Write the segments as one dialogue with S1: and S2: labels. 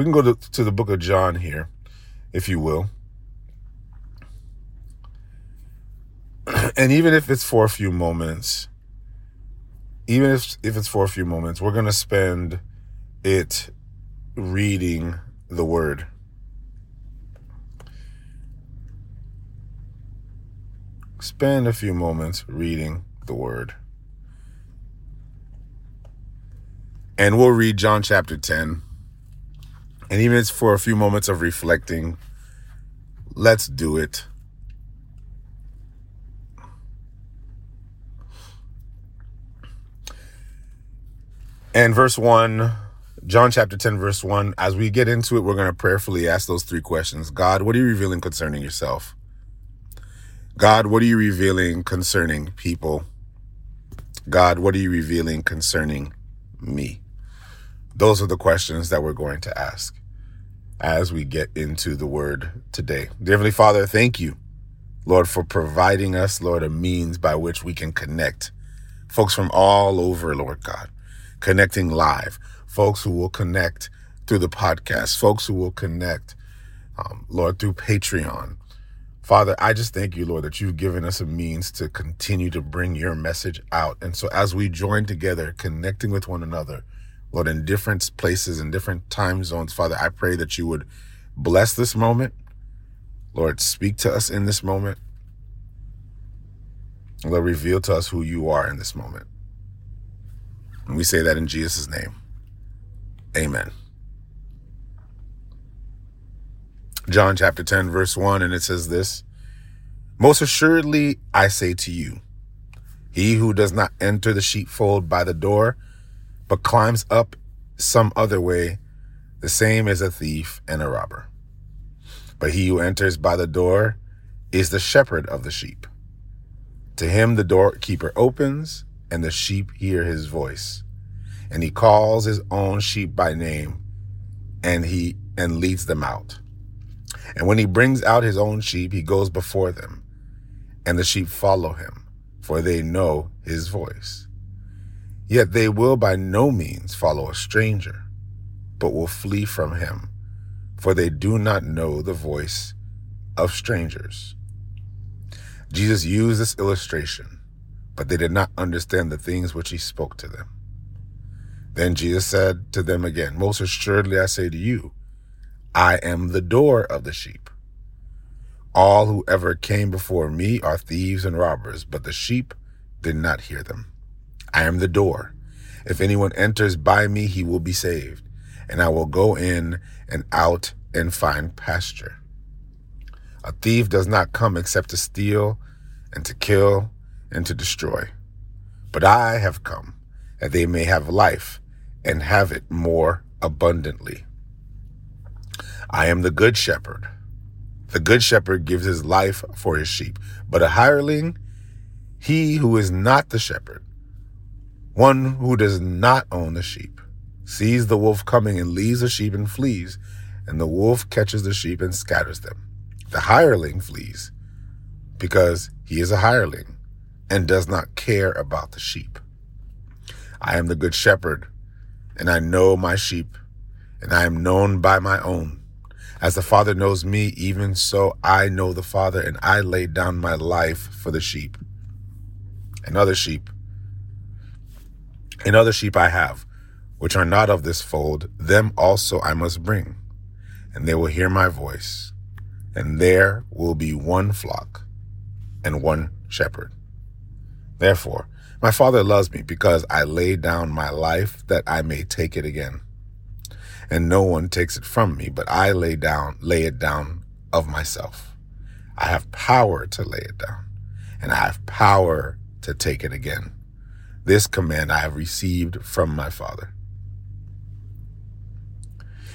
S1: we can go to, to the book of John here, if you will. and even if it's for a few moments, even if if it's for a few moments, we're gonna spend it reading the word. Spend a few moments reading the word. And we'll read John chapter 10. And even if it's for a few moments of reflecting, let's do it. And verse 1, John chapter 10, verse 1, as we get into it, we're going to prayerfully ask those three questions God, what are you revealing concerning yourself? God, what are you revealing concerning people? God, what are you revealing concerning me? Those are the questions that we're going to ask as we get into the word today. Dear Heavenly Father, thank you, Lord, for providing us, Lord, a means by which we can connect folks from all over, Lord God connecting live, folks who will connect through the podcast, folks who will connect, um, Lord, through Patreon. Father, I just thank you, Lord, that you've given us a means to continue to bring your message out. And so as we join together, connecting with one another, Lord, in different places and different time zones, Father, I pray that you would bless this moment. Lord, speak to us in this moment. Lord, reveal to us who you are in this moment. And we say that in Jesus' name. Amen. John chapter 10, verse 1, and it says this Most assuredly, I say to you, he who does not enter the sheepfold by the door, but climbs up some other way, the same as a thief and a robber. But he who enters by the door is the shepherd of the sheep. To him the doorkeeper opens, and the sheep hear his voice. And he calls his own sheep by name and he and leads them out. And when he brings out his own sheep, he goes before them, and the sheep follow him, for they know his voice. Yet they will by no means follow a stranger, but will flee from him, for they do not know the voice of strangers. Jesus used this illustration but they did not understand the things which he spoke to them. Then Jesus said to them again, Most assuredly I say to you, I am the door of the sheep. All who ever came before me are thieves and robbers, but the sheep did not hear them. I am the door. If anyone enters by me, he will be saved, and I will go in and out and find pasture. A thief does not come except to steal and to kill and to destroy. But I have come that they may have life and have it more abundantly. I am the good shepherd. The good shepherd gives his life for his sheep, but a hireling, he who is not the shepherd, one who does not own the sheep, sees the wolf coming and leaves the sheep and flees, and the wolf catches the sheep and scatters them. The hireling flees because he is a hireling and does not care about the sheep. I am the good shepherd, and I know my sheep, and I am known by my own. As the Father knows me, even so I know the Father, and I lay down my life for the sheep. And other sheep, and other sheep I have, which are not of this fold, them also I must bring, and they will hear my voice, and there will be one flock and one shepherd. Therefore, my Father loves me because I lay down my life that I may take it again. And no one takes it from me, but I lay down, lay it down of myself. I have power to lay it down, and I have power to take it again. This command I have received from my Father.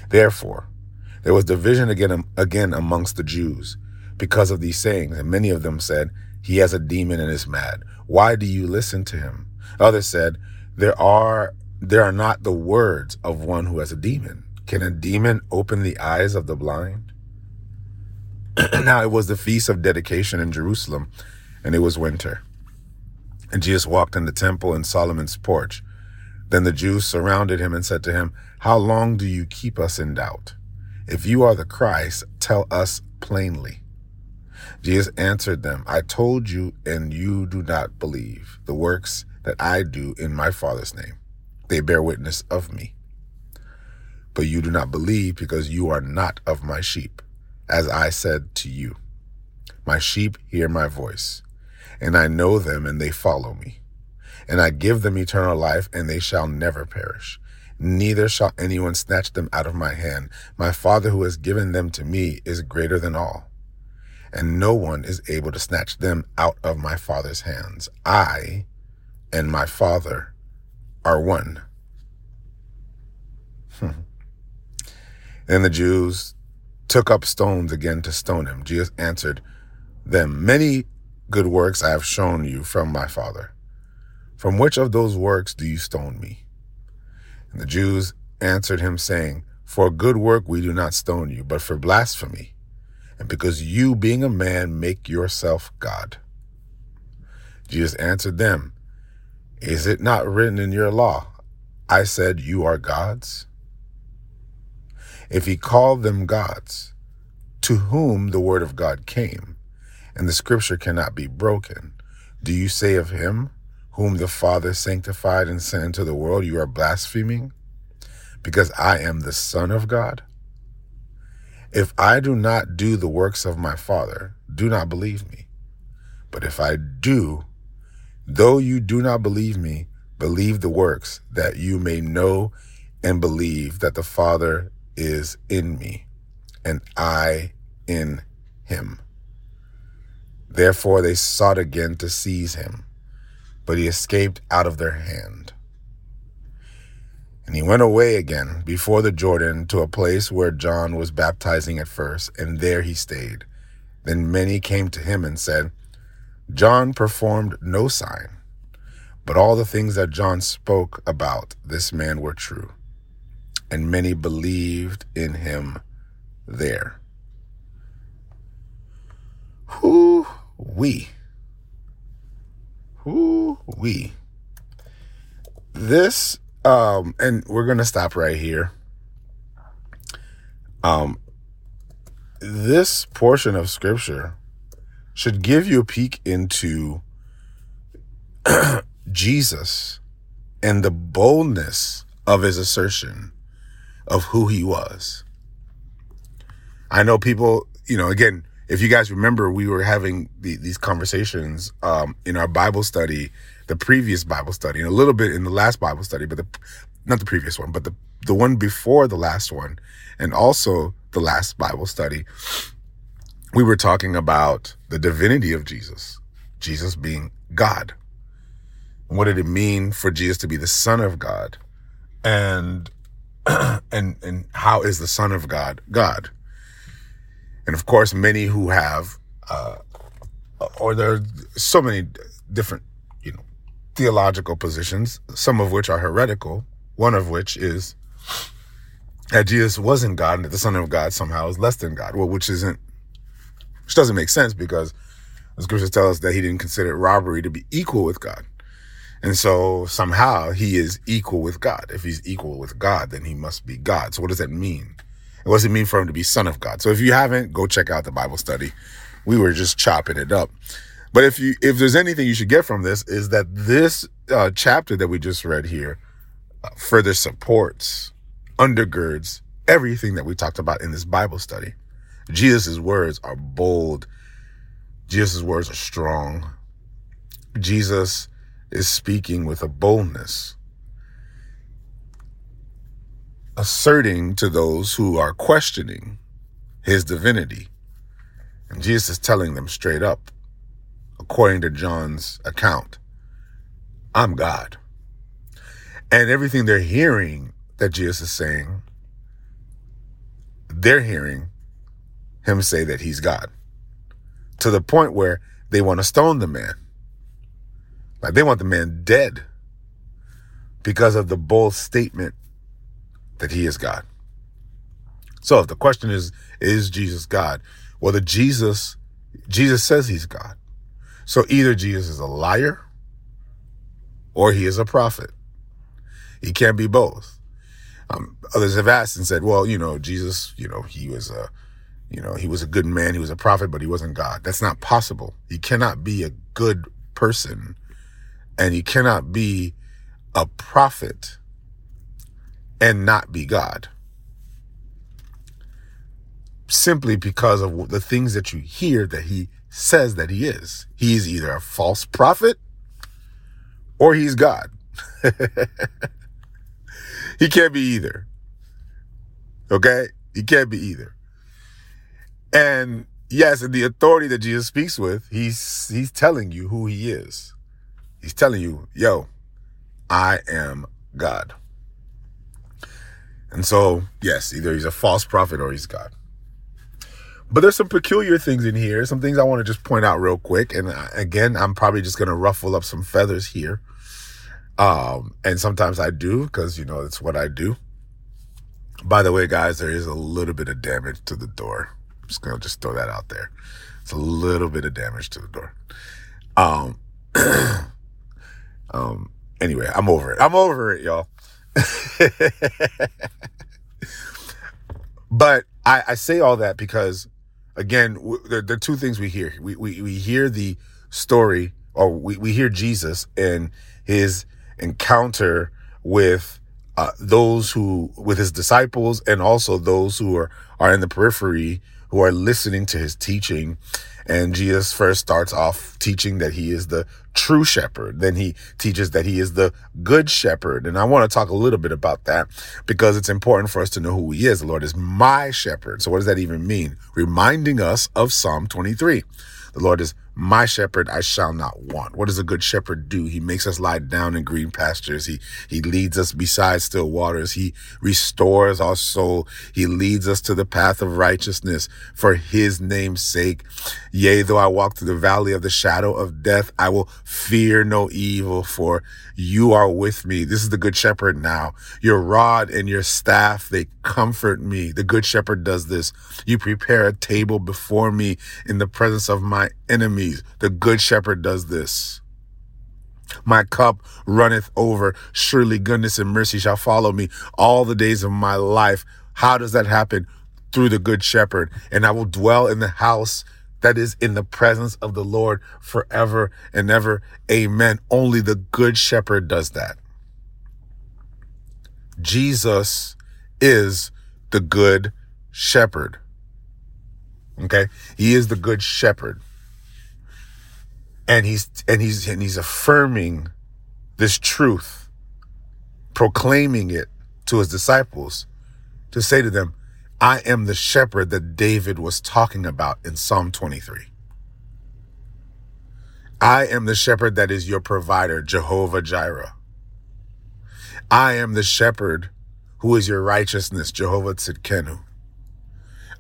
S1: Therefore, there was division again, again amongst the Jews because of these sayings, and many of them said, He has a demon and is mad. Why do you listen to him? Others said, There are there are not the words of one who has a demon. Can a demon open the eyes of the blind? now it was the feast of dedication in Jerusalem, and it was winter. And Jesus walked in the temple in Solomon's porch, Then the Jews surrounded him and said to him, How long do you keep us in doubt? If you are the Christ, tell us plainly. Jesus answered them, I told you, and you do not believe the works that I do in my Father's name. They bear witness of me. But you do not believe because you are not of my sheep, as I said to you. My sheep hear my voice, and I know them, and they follow me. And I give them eternal life, and they shall never perish. Neither shall anyone snatch them out of my hand. My Father who has given them to me is greater than all, and no one is able to snatch them out of my Father's hands. I and my Father are one. Hmm. Then the Jews took up stones again to stone him. Jesus answered them, Many good works I have shown you from my Father. From which of those works do you stone me? And the Jews answered him, saying, For good work we do not stone you, but for blasphemy, and because you, being a man, make yourself God. Jesus answered them, Is it not written in your law, I said, You are gods? If he called them gods, to whom the word of God came, and the scripture cannot be broken, do you say of him, whom the Father sanctified and sent into the world, you are blaspheming? Because I am the Son of God? If I do not do the works of my Father, do not believe me. But if I do, though you do not believe me, believe the works, that you may know and believe that the Father is in me, and I in him. Therefore they sought again to seize him, but he escaped out of their hand. And he went away again before the Jordan to a place where John was baptizing at first, and there he stayed. Then many came to him and said, John performed no sign, but all the things that John spoke about this man were true and many believed in him there. Who we? Who we? This, um, and we're gonna stop right here. Um, this portion of scripture should give you a peek into Jesus and the boldness of his assertion of who he was. I know people, you know, again, if you guys remember, we were having the, these conversations um, in our Bible study, the previous Bible study, and a little bit in the last Bible study, but the not the previous one, but the the one before the last one, and also the last Bible study. We were talking about the divinity of Jesus, Jesus being God. What did it mean for Jesus to be the Son of God? And and and how is the Son of God God? And of course, many who have, uh, or there are so many different, you know, theological positions, some of which are heretical. One of which is that Jesus wasn't God and that the Son of God somehow is less than God. Well, which isn't, which doesn't make sense because the scriptures tell us that he didn't consider robbery to be equal with God. And so somehow he is equal with God. If he's equal with God, then he must be God. So what does that mean? What does it mean for him to be son of God? So if you haven't, go check out the Bible study. We were just chopping it up. But if you, if there's anything you should get from this is that this uh, chapter that we just read here uh, further supports, undergirds everything that we talked about in this Bible study. Jesus' words are bold. Jesus' words are strong. Jesus is speaking with a boldness, asserting to those who are questioning his divinity. And Jesus is telling them straight up, according to John's account, I'm God. And everything they're hearing that Jesus is saying, they're hearing him say that he's God to the point where they want to stone the man. Like they want the man dead because of the bold statement that he is God. So if the question is, is Jesus God? Well, the Jesus, Jesus says he's God. So either Jesus is a liar or he is a prophet. He can't be both. Um, others have asked and said, well, you know, Jesus, you know, he was a, you know, he was a good man, he was a prophet, but he wasn't God. That's not possible. He cannot be a good person and he cannot be a prophet and not be God. Simply because of the things that you hear that he says that he is. He's either a false prophet or he's God. he can't be either. Okay? He can't be either. And yes, the authority that Jesus speaks with, he's he's telling you who he is. He's telling you, yo, I am God. And so, yes, either he's a false prophet or he's God. But there's some peculiar things in here, some things I want to just point out real quick. And uh, again, I'm probably just going to ruffle up some feathers here. Um, and sometimes I do because, you know, it's what I do. By the way, guys, there is a little bit of damage to the door. I'm just going to just throw that out there. It's a little bit of damage to the door. Um, um, anyway, I'm over it. I'm over it, y'all. but I, I say all that because again, there, there, are two things we hear. We, we, we hear the story or we, we hear Jesus and his encounter with uh, those who, with his disciples and also those who are, are in the periphery who are listening to his teaching. And Jesus first starts off teaching that he is the true shepherd. Then he teaches that he is the good shepherd. And I want to talk a little bit about that because it's important for us to know who he is. The Lord is my shepherd. So what does that even mean? Reminding us of Psalm 23. The Lord is my shepherd, I shall not want. What does a good shepherd do? He makes us lie down in green pastures. He, he leads us beside still waters. He restores our soul. He leads us to the path of righteousness for his name's sake. Yea, though I walk through the valley of the shadow of death, I will fear no evil for you are with me. This is the good shepherd now. Your rod and your staff, they comfort me. The good shepherd does this. You prepare a table before me in the presence of my The good shepherd does this. My cup runneth over. Surely goodness and mercy shall follow me all the days of my life. How does that happen? Through the good shepherd. And I will dwell in the house that is in the presence of the Lord forever and ever. Amen. Only the good shepherd does that. Jesus is the good shepherd. Okay? He is the good shepherd. And he's and he's and he's affirming this truth, proclaiming it to his disciples to say to them, I am the shepherd that David was talking about in Psalm 23. I am the shepherd that is your provider, Jehovah Jireh. I am the shepherd who is your righteousness, Jehovah Tzidkenu.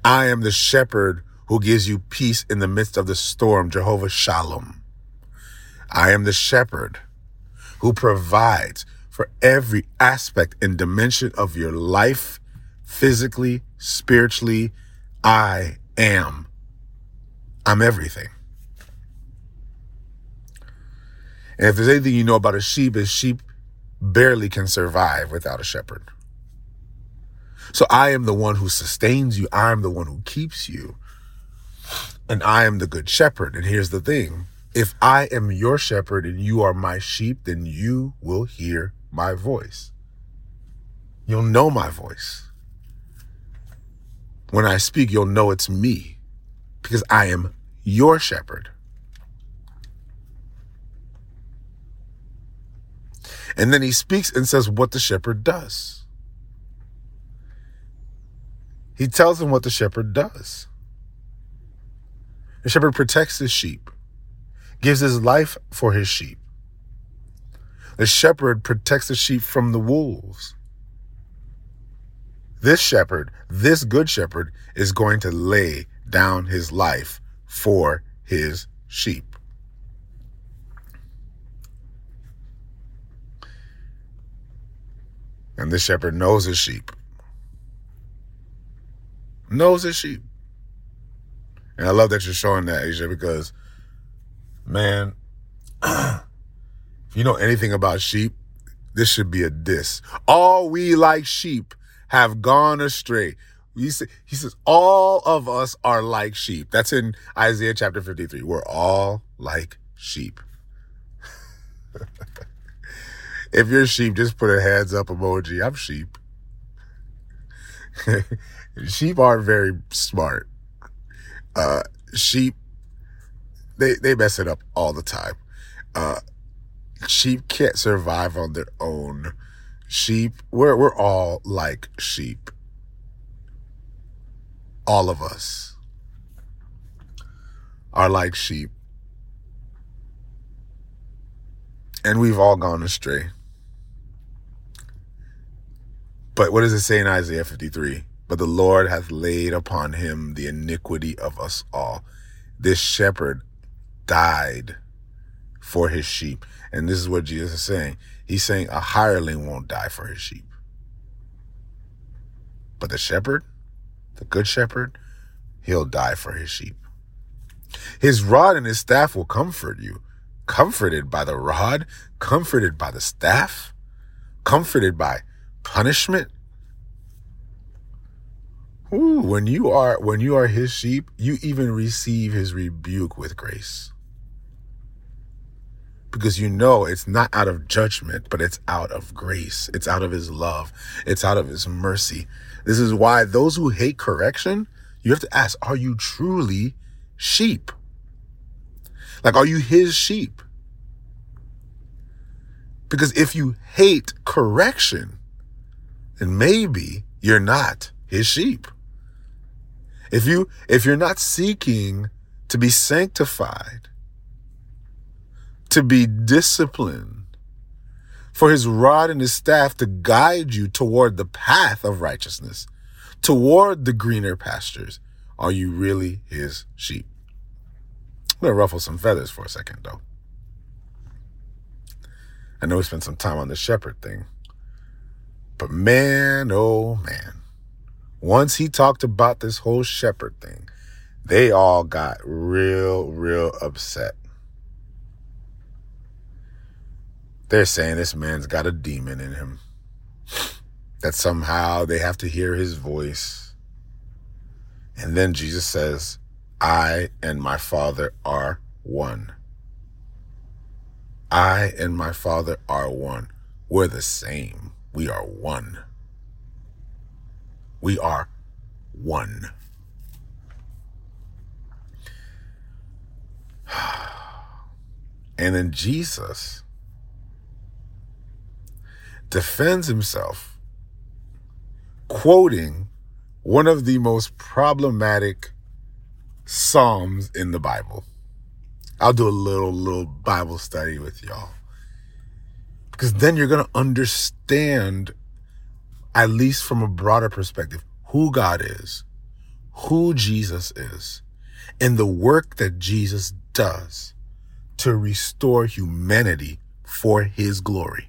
S1: I am the shepherd who gives you peace in the midst of the storm, Jehovah Shalom. I am the shepherd who provides for every aspect and dimension of your life physically, spiritually, I am. I'm everything. And if there's anything you know about a sheep, is sheep barely can survive without a shepherd. So I am the one who sustains you. I am the one who keeps you. And I am the good shepherd. And here's the thing. If I am your shepherd and you are my sheep, then you will hear my voice. You'll know my voice. When I speak, you'll know it's me because I am your shepherd. And then he speaks and says what the shepherd does. He tells him what the shepherd does. The shepherd protects his sheep, gives his life for his sheep. The shepherd protects the sheep from the wolves. This shepherd, this good shepherd, is going to lay down his life for his sheep. And this shepherd knows his sheep. Knows his sheep. And I love that you're showing that, Asia, because, man, if you know anything about sheep, this should be a diss. All we like sheep have gone astray. He, say, he says, all of us are like sheep. That's in Isaiah chapter 53. We're all like sheep. if you're sheep, just put a hands up emoji. I'm sheep. sheep aren't very smart. Uh, sheep, they, they mess it up all the time. Uh, sheep can't survive on their own. Sheep, we're, we're all like sheep. All of us are like sheep. And we've all gone astray. But what does it say in Isaiah 53? But the Lord hath laid upon him the iniquity of us all. This shepherd died for his sheep. And this is what Jesus is saying. He's saying a hireling won't die for his sheep. But the shepherd, the good shepherd, he'll die for his sheep. His rod and his staff will comfort you. Comforted by the rod, comforted by the staff, comforted by punishment. Ooh, when you are when you are his sheep, you even receive his rebuke with grace because you know it's not out of judgment, but it's out of grace. It's out of his love. It's out of his mercy. This is why those who hate correction, you have to ask, are you truly sheep? Like, are you his sheep? Because if you hate correction, then maybe you're not his sheep. If you, if you're not seeking to be sanctified, to be disciplined, for his rod and his staff to guide you toward the path of righteousness, toward the greener pastures. Are you really his sheep? I'm going to ruffle some feathers for a second, though. I know we spent some time on the shepherd thing, but man, oh man, once he talked about this whole shepherd thing, they all got real, real upset. They're saying this man's got a demon in him. That somehow they have to hear his voice. And then Jesus says, I and my Father are one. I and my Father are one. We're the same. We are one. We are one. And then Jesus defends himself quoting one of the most problematic Psalms in the Bible. I'll do a little, little Bible study with y'all. Because then you're going to understand, at least from a broader perspective, who God is, who Jesus is, and the work that Jesus does to restore humanity for his glory.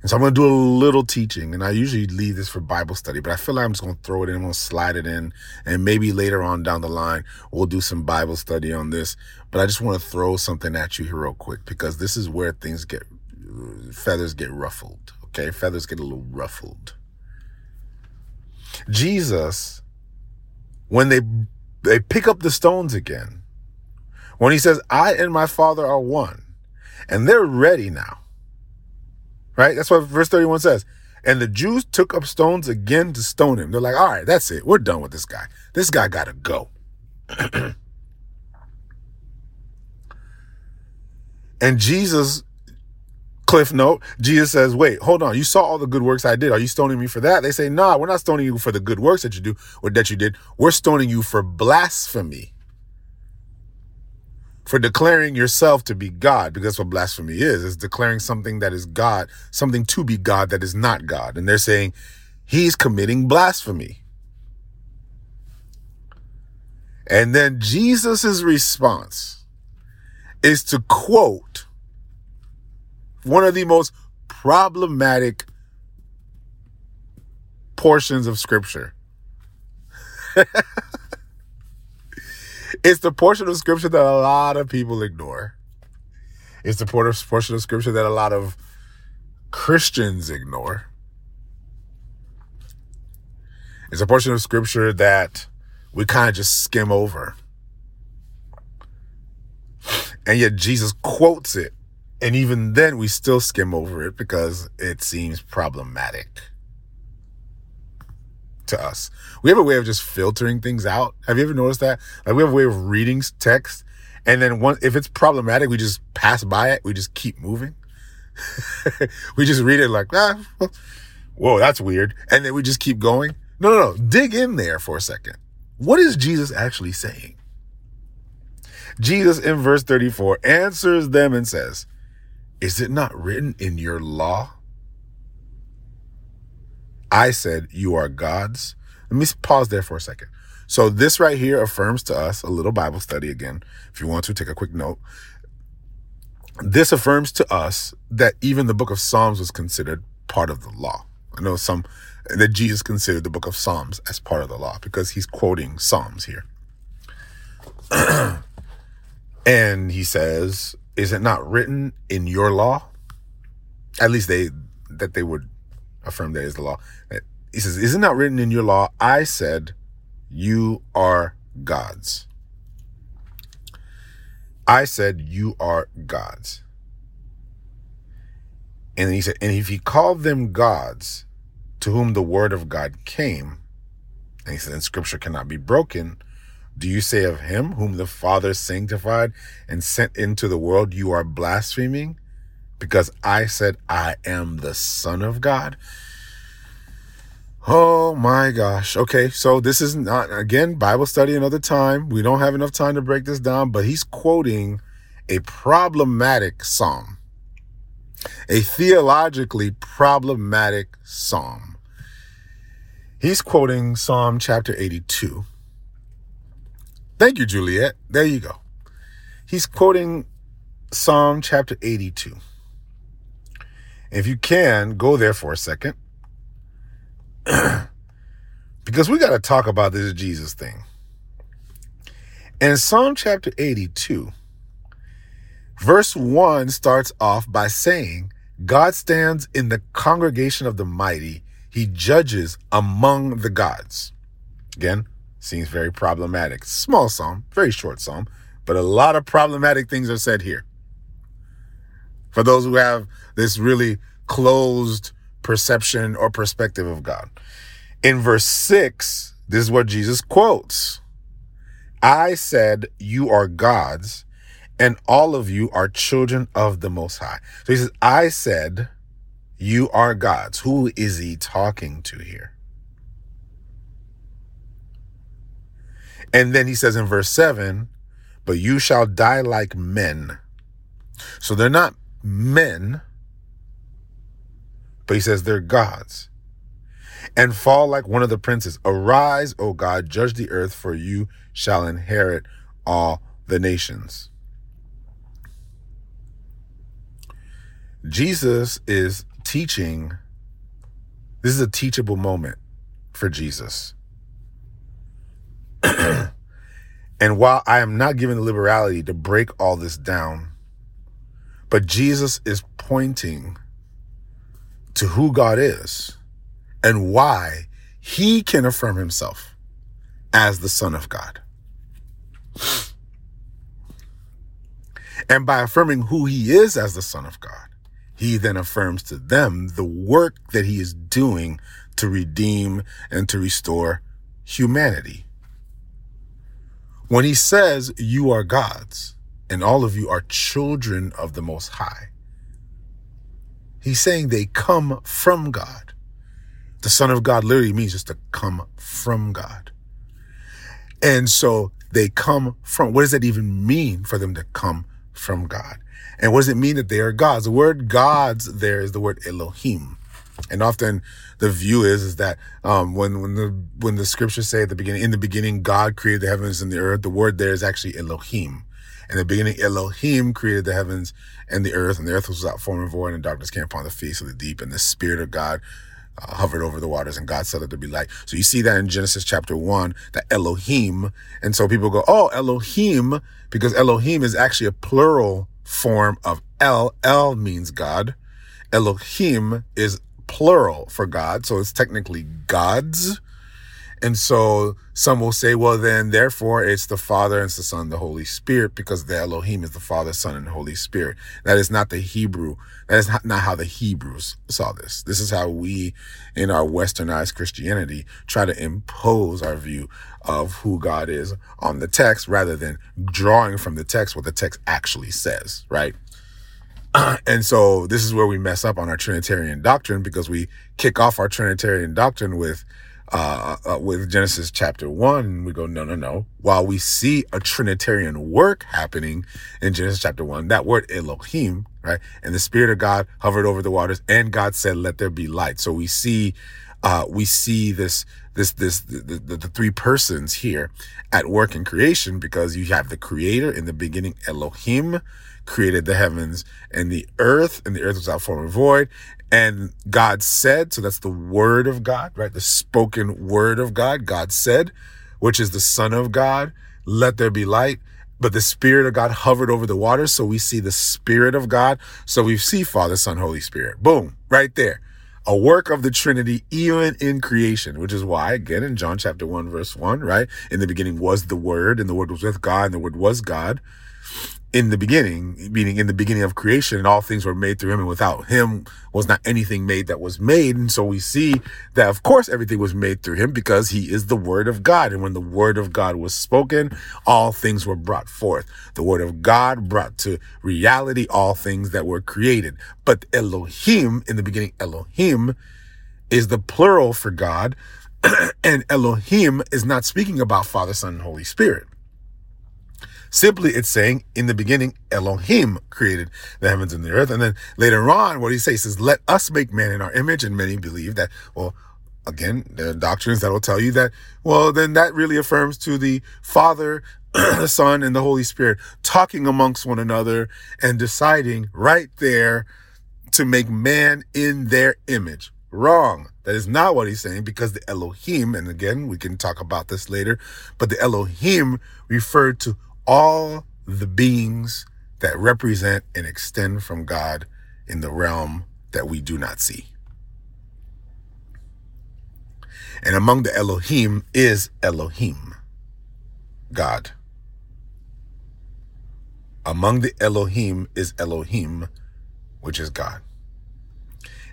S1: And so I'm going to do a little teaching, and I usually leave this for Bible study, but I feel like I'm just going to throw it in, I'm going to slide it in, and maybe later on down the line, we'll do some Bible study on this. But I just want to throw something at you here real quick because this is where things get, feathers get ruffled, okay? Feathers get a little ruffled. Jesus, when they, they pick up the stones again, when he says, I and my Father are one, and they're ready now Right? That's what verse 31 says. And the Jews took up stones again to stone him. They're like, all right, that's it. We're done with this guy. This guy got to go. and Jesus, cliff note, Jesus says, wait, hold on. You saw all the good works I did. Are you stoning me for that? They say, nah, we're not stoning you for the good works that you do or that you did. We're stoning you for blasphemy for declaring yourself to be God, because that's what blasphemy is, is declaring something that is God, something to be God that is not God. And they're saying he's committing blasphemy. And then Jesus's response is to quote one of the most problematic portions of scripture. It's the portion of scripture that a lot of people ignore. It's the portion of scripture that a lot of Christians ignore. It's a portion of scripture that we kind of just skim over. And yet Jesus quotes it. And even then, we still skim over it because it seems problematic to us. We have a way of just filtering things out. Have you ever noticed that? Like we have a way of reading text, and then once if it's problematic, we just pass by it. We just keep moving. we just read it like, ah, whoa, that's weird, and then we just keep going. No, no, no. Dig in there for a second. What is Jesus actually saying? Jesus in verse 34 answers them and says, Is it not written in your law? I said, You are God's. Let me pause there for a second. So, this right here affirms to us a little Bible study again. If you want to, take a quick note. This affirms to us that even the book of Psalms was considered part of the law. I know some that Jesus considered the book of Psalms as part of the law because he's quoting Psalms here. and he says, Is it not written in your law? At least they that they would affirm that is the law. He says, Is it not written in your law? I said, You are God's. I said, You are God's. And he said, And if he called them gods to whom the word of God came, and he said, And scripture cannot be broken, do you say of him whom the Father sanctified and sent into the world, You are blaspheming? Because I said, I am the Son of God? Oh my gosh. Okay, so this is not, again, Bible study another time. We don't have enough time to break this down, but he's quoting a problematic psalm, a theologically problematic psalm. He's quoting Psalm chapter 82. Thank you, Juliet. There you go. He's quoting Psalm chapter 82. If you can, go there for a second. because we got to talk about this Jesus thing. In Psalm chapter 82, verse 1 starts off by saying, God stands in the congregation of the mighty. He judges among the gods. Again, seems very problematic. Small psalm, very short psalm, but a lot of problematic things are said here. For those who have this really closed perception or perspective of God. In verse 6, this is what Jesus quotes I said, You are gods, and all of you are children of the Most High. So he says, I said, You are gods. Who is he talking to here? And then he says in verse 7, But you shall die like men. So they're not men, but he says they're gods. And fall like one of the princes. Arise, O God, judge the earth, for you shall inherit all the nations. Jesus is teaching. This is a teachable moment for Jesus. and while I am not given the liberality to break all this down, but Jesus is pointing to who God is and why he can affirm himself as the Son of God. And by affirming who he is as the Son of God, he then affirms to them the work that he is doing to redeem and to restore humanity. When he says, You are God's, and all of you are children of the Most High, He's saying they come from God. The Son of God literally means just to come from God. And so they come from, what does that even mean for them to come from God? And what does it mean that they are gods? The word gods there is the word Elohim. And often the view is, is that, um, when, when the, when the scriptures say at the beginning, in the beginning, God created the heavens and the earth, the word there is actually Elohim. In the beginning, Elohim created the heavens and the earth, and the earth was without form and void, and darkness came upon the face of the deep, and the Spirit of God uh, hovered over the waters, and God said it to be light. So you see that in Genesis chapter one, that Elohim, and so people go, oh, Elohim, because Elohim is actually a plural form of El, El means God. Elohim is plural for God, so it's technically gods. And so some will say, well, then therefore it's the Father and it's the Son the Holy Spirit because the Elohim is the Father, Son, and Holy Spirit. That is not the Hebrew. That is not how the Hebrews saw this. This is how we in our westernized Christianity try to impose our view of who God is on the text rather than drawing from the text what the text actually says, right? and so this is where we mess up on our Trinitarian doctrine because we kick off our Trinitarian doctrine with uh, uh, with Genesis chapter one, we go, no, no, no. While we see a Trinitarian work happening in Genesis chapter one, that word Elohim, right? And the Spirit of God hovered over the waters, and God said, "Let there be light." So we see, uh, we see this, this, this, the, the, the three persons here at work in creation because you have the Creator in the beginning, Elohim created the heavens and the earth, and the earth was without form or void. And God said, so that's the word of God, right? The spoken word of God. God said, which is the Son of God, let there be light. But the Spirit of God hovered over the waters. So we see the Spirit of God. So we see Father, Son, Holy Spirit. Boom, right there. A work of the Trinity, even in creation, which is why, again, in John chapter 1, verse 1, right? In the beginning was the Word, and the Word was with God, and the Word was God in the beginning, meaning in the beginning of creation, and all things were made through him, and without him was not anything made that was made. And so we see that, of course, everything was made through him because he is the word of God. And when the word of God was spoken, all things were brought forth. The word of God brought to reality all things that were created. But Elohim, in the beginning, Elohim is the plural for God. and Elohim is not speaking about Father, Son, and Holy Spirit. Simply, it's saying in the beginning, Elohim created the heavens and the earth. And then later on, what he says is, let us make man in our image. And many believe that, well, again, there are doctrines that will tell you that, well, then that really affirms to the Father, the Son, and the Holy Spirit talking amongst one another and deciding right there to make man in their image. Wrong. That is not what he's saying because the Elohim, and again, we can talk about this later, but the Elohim referred to all the beings that represent and extend from God in the realm that we do not see. And among the Elohim is Elohim, God. Among the Elohim is Elohim, which is God.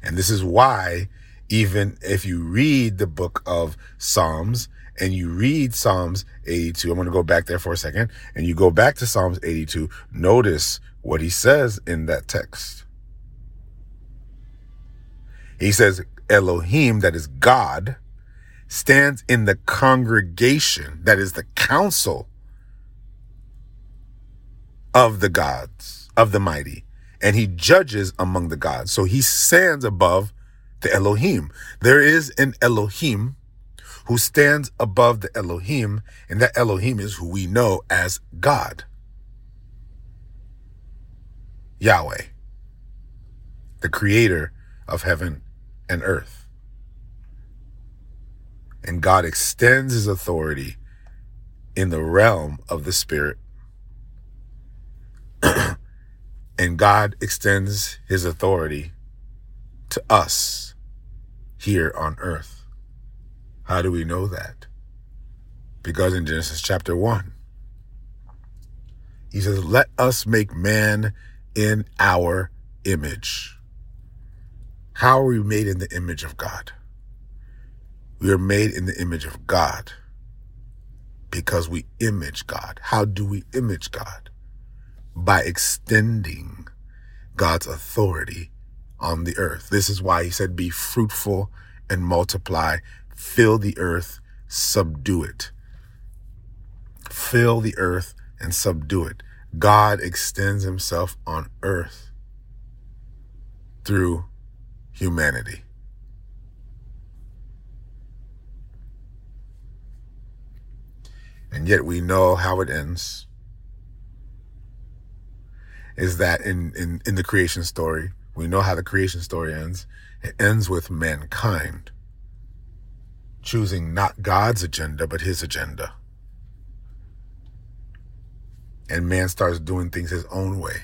S1: And this is why, even if you read the book of Psalms, and you read Psalms 82, I'm going to go back there for a second, and you go back to Psalms 82, notice what he says in that text. He says, Elohim, that is God, stands in the congregation, that is the council of the gods, of the mighty, and he judges among the gods. So he stands above the Elohim. There is an Elohim who stands above the Elohim, and that Elohim is who we know as God. Yahweh, the creator of heaven and earth. And God extends his authority in the realm of the spirit. and God extends his authority to us here on earth. How do we know that? Because in Genesis chapter 1, he says, Let us make man in our image. How are we made in the image of God? We are made in the image of God because we image God. How do we image God? By extending God's authority on the earth. This is why he said, Be fruitful and multiply, fill the earth, subdue it. Fill the earth and subdue it. God extends himself on earth through humanity. And yet we know how it ends. Is that in, in, in the creation story, we know how the creation story ends. It ends with mankind choosing not God's agenda, but his agenda. And man starts doing things his own way.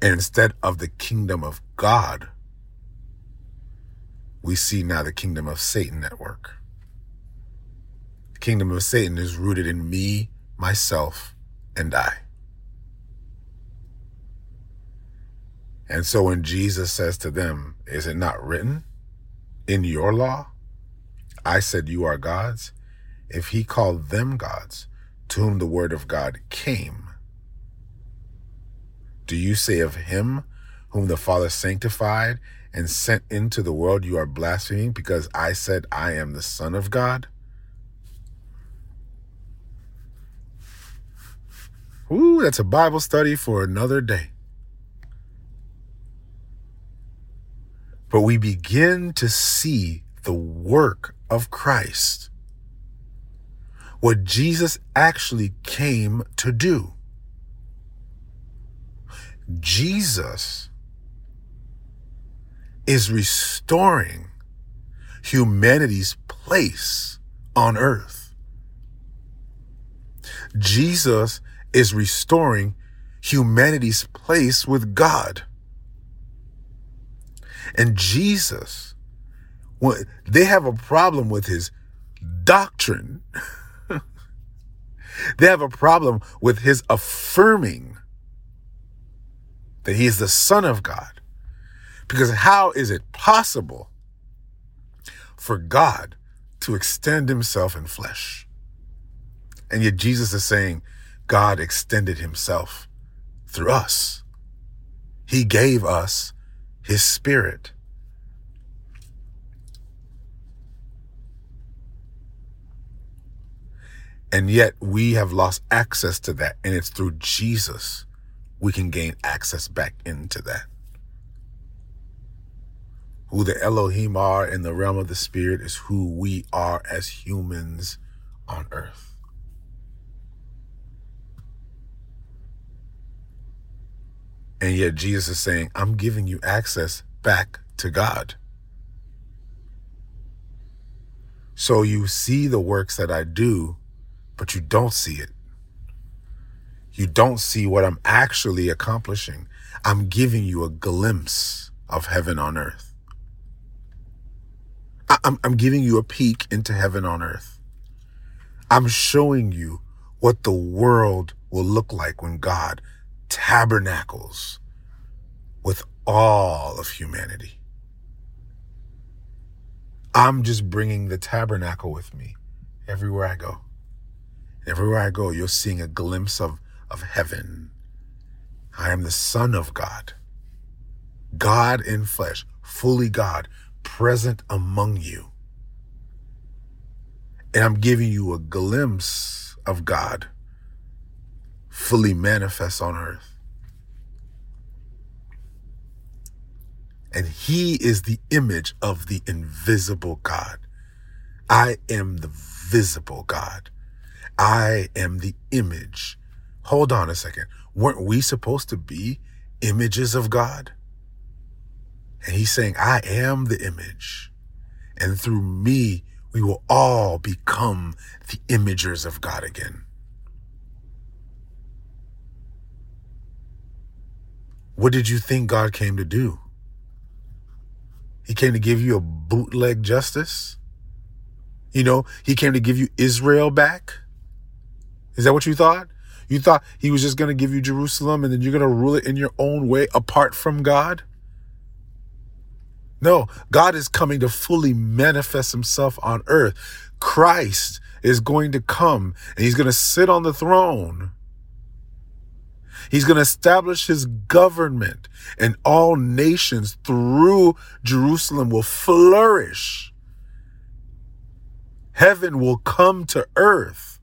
S1: And instead of the kingdom of God, we see now the kingdom of Satan at work. The kingdom of Satan is rooted in me, myself, and I. And so when Jesus says to them, Is it not written in your law? I said, You are gods. If he called them gods, to whom the word of God came, do you say of him whom the Father sanctified and sent into the world, You are blaspheming because I said, I am the Son of God? Ooh, that's a Bible study for another day. but we begin to see the work of Christ. What Jesus actually came to do. Jesus is restoring humanity's place on earth. Jesus is restoring humanity's place with God. And Jesus, they have a problem with his doctrine. they have a problem with his affirming that he is the Son of God. Because how is it possible for God to extend himself in flesh? And yet Jesus is saying God extended himself through us. He gave us his spirit. And yet we have lost access to that. And it's through Jesus we can gain access back into that. Who the Elohim are in the realm of the spirit is who we are as humans on earth. And yet Jesus is saying, I'm giving you access back to God. So you see the works that I do, but you don't see it. You don't see what I'm actually accomplishing. I'm giving you a glimpse of heaven on earth. I'm, I'm giving you a peek into heaven on earth. I'm showing you what the world will look like when God tabernacles with all of humanity. I'm just bringing the tabernacle with me everywhere I go. Everywhere I go, you're seeing a glimpse of, of heaven. I am the Son of God, God in flesh, fully God, present among you. And I'm giving you a glimpse of God fully manifest on earth. And he is the image of the invisible God. I am the visible God. I am the image. Hold on a second. Weren't we supposed to be images of God? And he's saying, I am the image. And through me, we will all become the imagers of God again. What did you think God came to do? He came to give you a bootleg justice? You know, he came to give you Israel back? Is that what you thought? You thought he was just going to give you Jerusalem and then you're going to rule it in your own way apart from God? No, God is coming to fully manifest himself on earth. Christ is going to come and he's going to sit on the throne He's going to establish his government, and all nations through Jerusalem will flourish. Heaven will come to earth.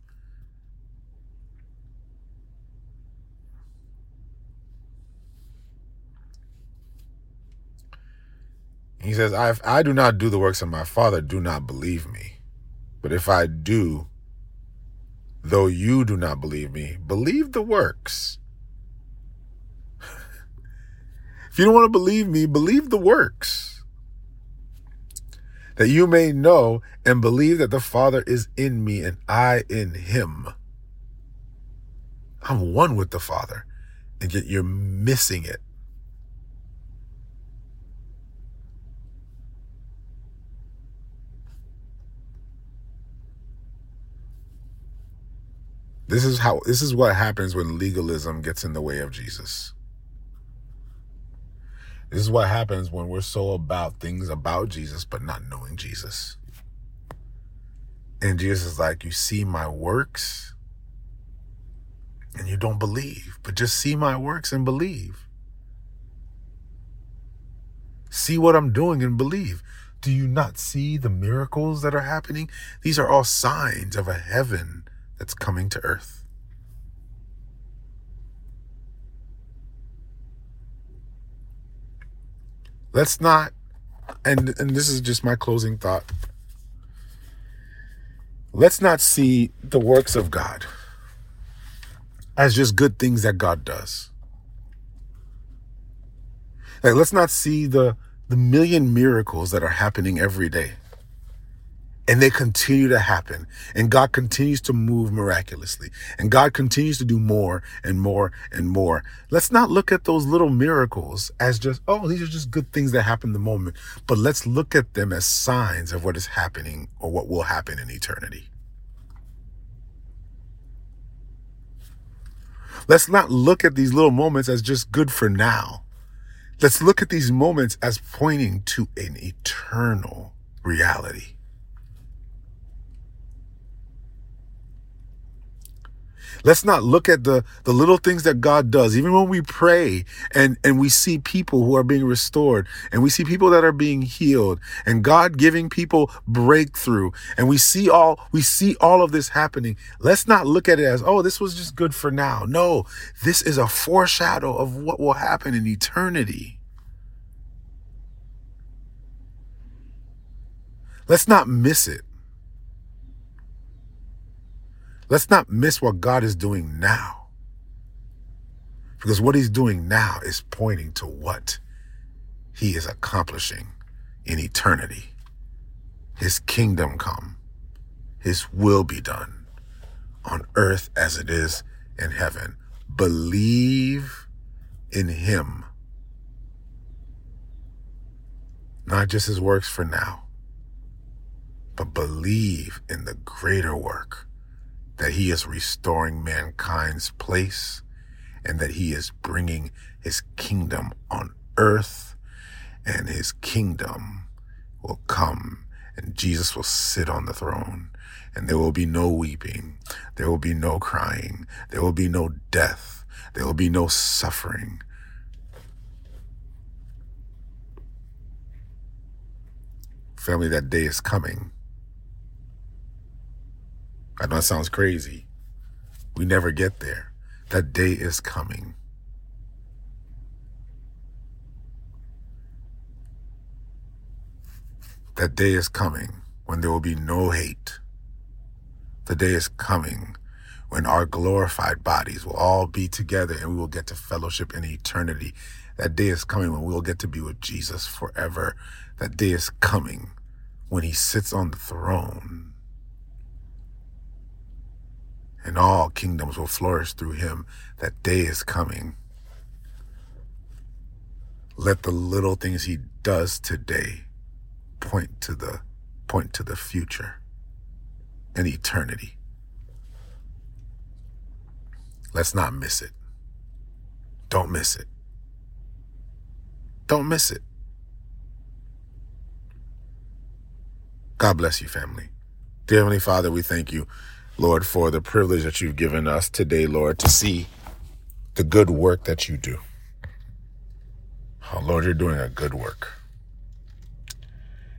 S1: He says, I, I do not do the works of my Father, do not believe me. But if I do, though you do not believe me, believe the works if you don't want to believe me, believe the works. That you may know and believe that the Father is in me and I in him. I'm one with the Father, and yet you're missing it This is how this is what happens when legalism gets in the way of Jesus. This is what happens when we're so about things about Jesus but not knowing Jesus. And Jesus is like, You see my works and you don't believe, but just see my works and believe. See what I'm doing and believe. Do you not see the miracles that are happening? These are all signs of a heaven that's coming to earth. Let's not, and, and this is just my closing thought. Let's not see the works of God as just good things that God does. Like, let's not see the, the million miracles that are happening every day and they continue to happen. And god continues to move miraculously. And god continues to do more and more and more. Let's not look at those little miracles as just oh these are just good things that happen in the moment. But let's look at them as signs of what is happening or what will happen in eternity. Let's not look at these little moments as just good for now. Let's look at these moments as pointing to an eternal reality Let's not look at the, the little things that God does. Even when we pray and, and we see people who are being restored and we see people that are being healed and God giving people breakthrough and we see all, we see all of this happening. Let's not look at it as, oh, this was just good for now. No, this is a foreshadow of what will happen in eternity. Let's not miss it. Let's not miss what God is doing now. Because what he's doing now is pointing to what he is accomplishing in eternity. His kingdom come, his will be done on earth as it is in heaven. Believe in him. Not just his works for now, but believe in the greater work that he is restoring mankind's place and that he is bringing his kingdom on earth and his kingdom will come and Jesus will sit on the throne and there will be no weeping. There will be no crying. There will be no death. There will be no suffering. Family, that day is coming. I know it sounds crazy. We never get there. That day is coming. That day is coming when there will be no hate. The day is coming when our glorified bodies will all be together and we will get to fellowship in eternity. That day is coming when we will get to be with Jesus forever. That day is coming when he sits on the throne and all kingdoms will flourish through him. That day is coming. Let the little things he does today point to the point to the future and eternity. Let's not miss it. Don't miss it. Don't miss it. God bless you, family. Dear Heavenly Father, we thank you Lord, for the privilege that you've given us today, Lord, to see the good work that you do. Oh, Lord, you're doing a good work.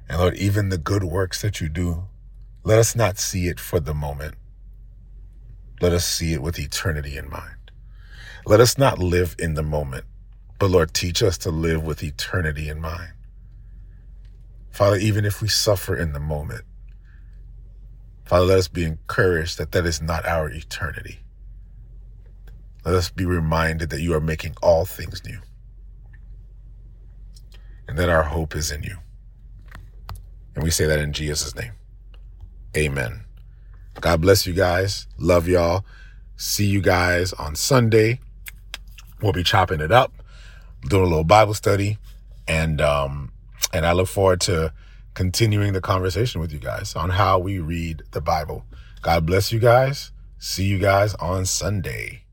S1: And Lord, even the good works that you do, let us not see it for the moment. Let us see it with eternity in mind. Let us not live in the moment, but Lord, teach us to live with eternity in mind. Father, even if we suffer in the moment, Father, let us be encouraged that that is not our eternity. Let us be reminded that you are making all things new and that our hope is in you. And we say that in Jesus' name. Amen. God bless you guys. Love y'all. See you guys on Sunday. We'll be chopping it up, doing a little Bible study, and um, and I look forward to continuing the conversation with you guys on how we read the Bible. God bless you guys. See you guys on Sunday.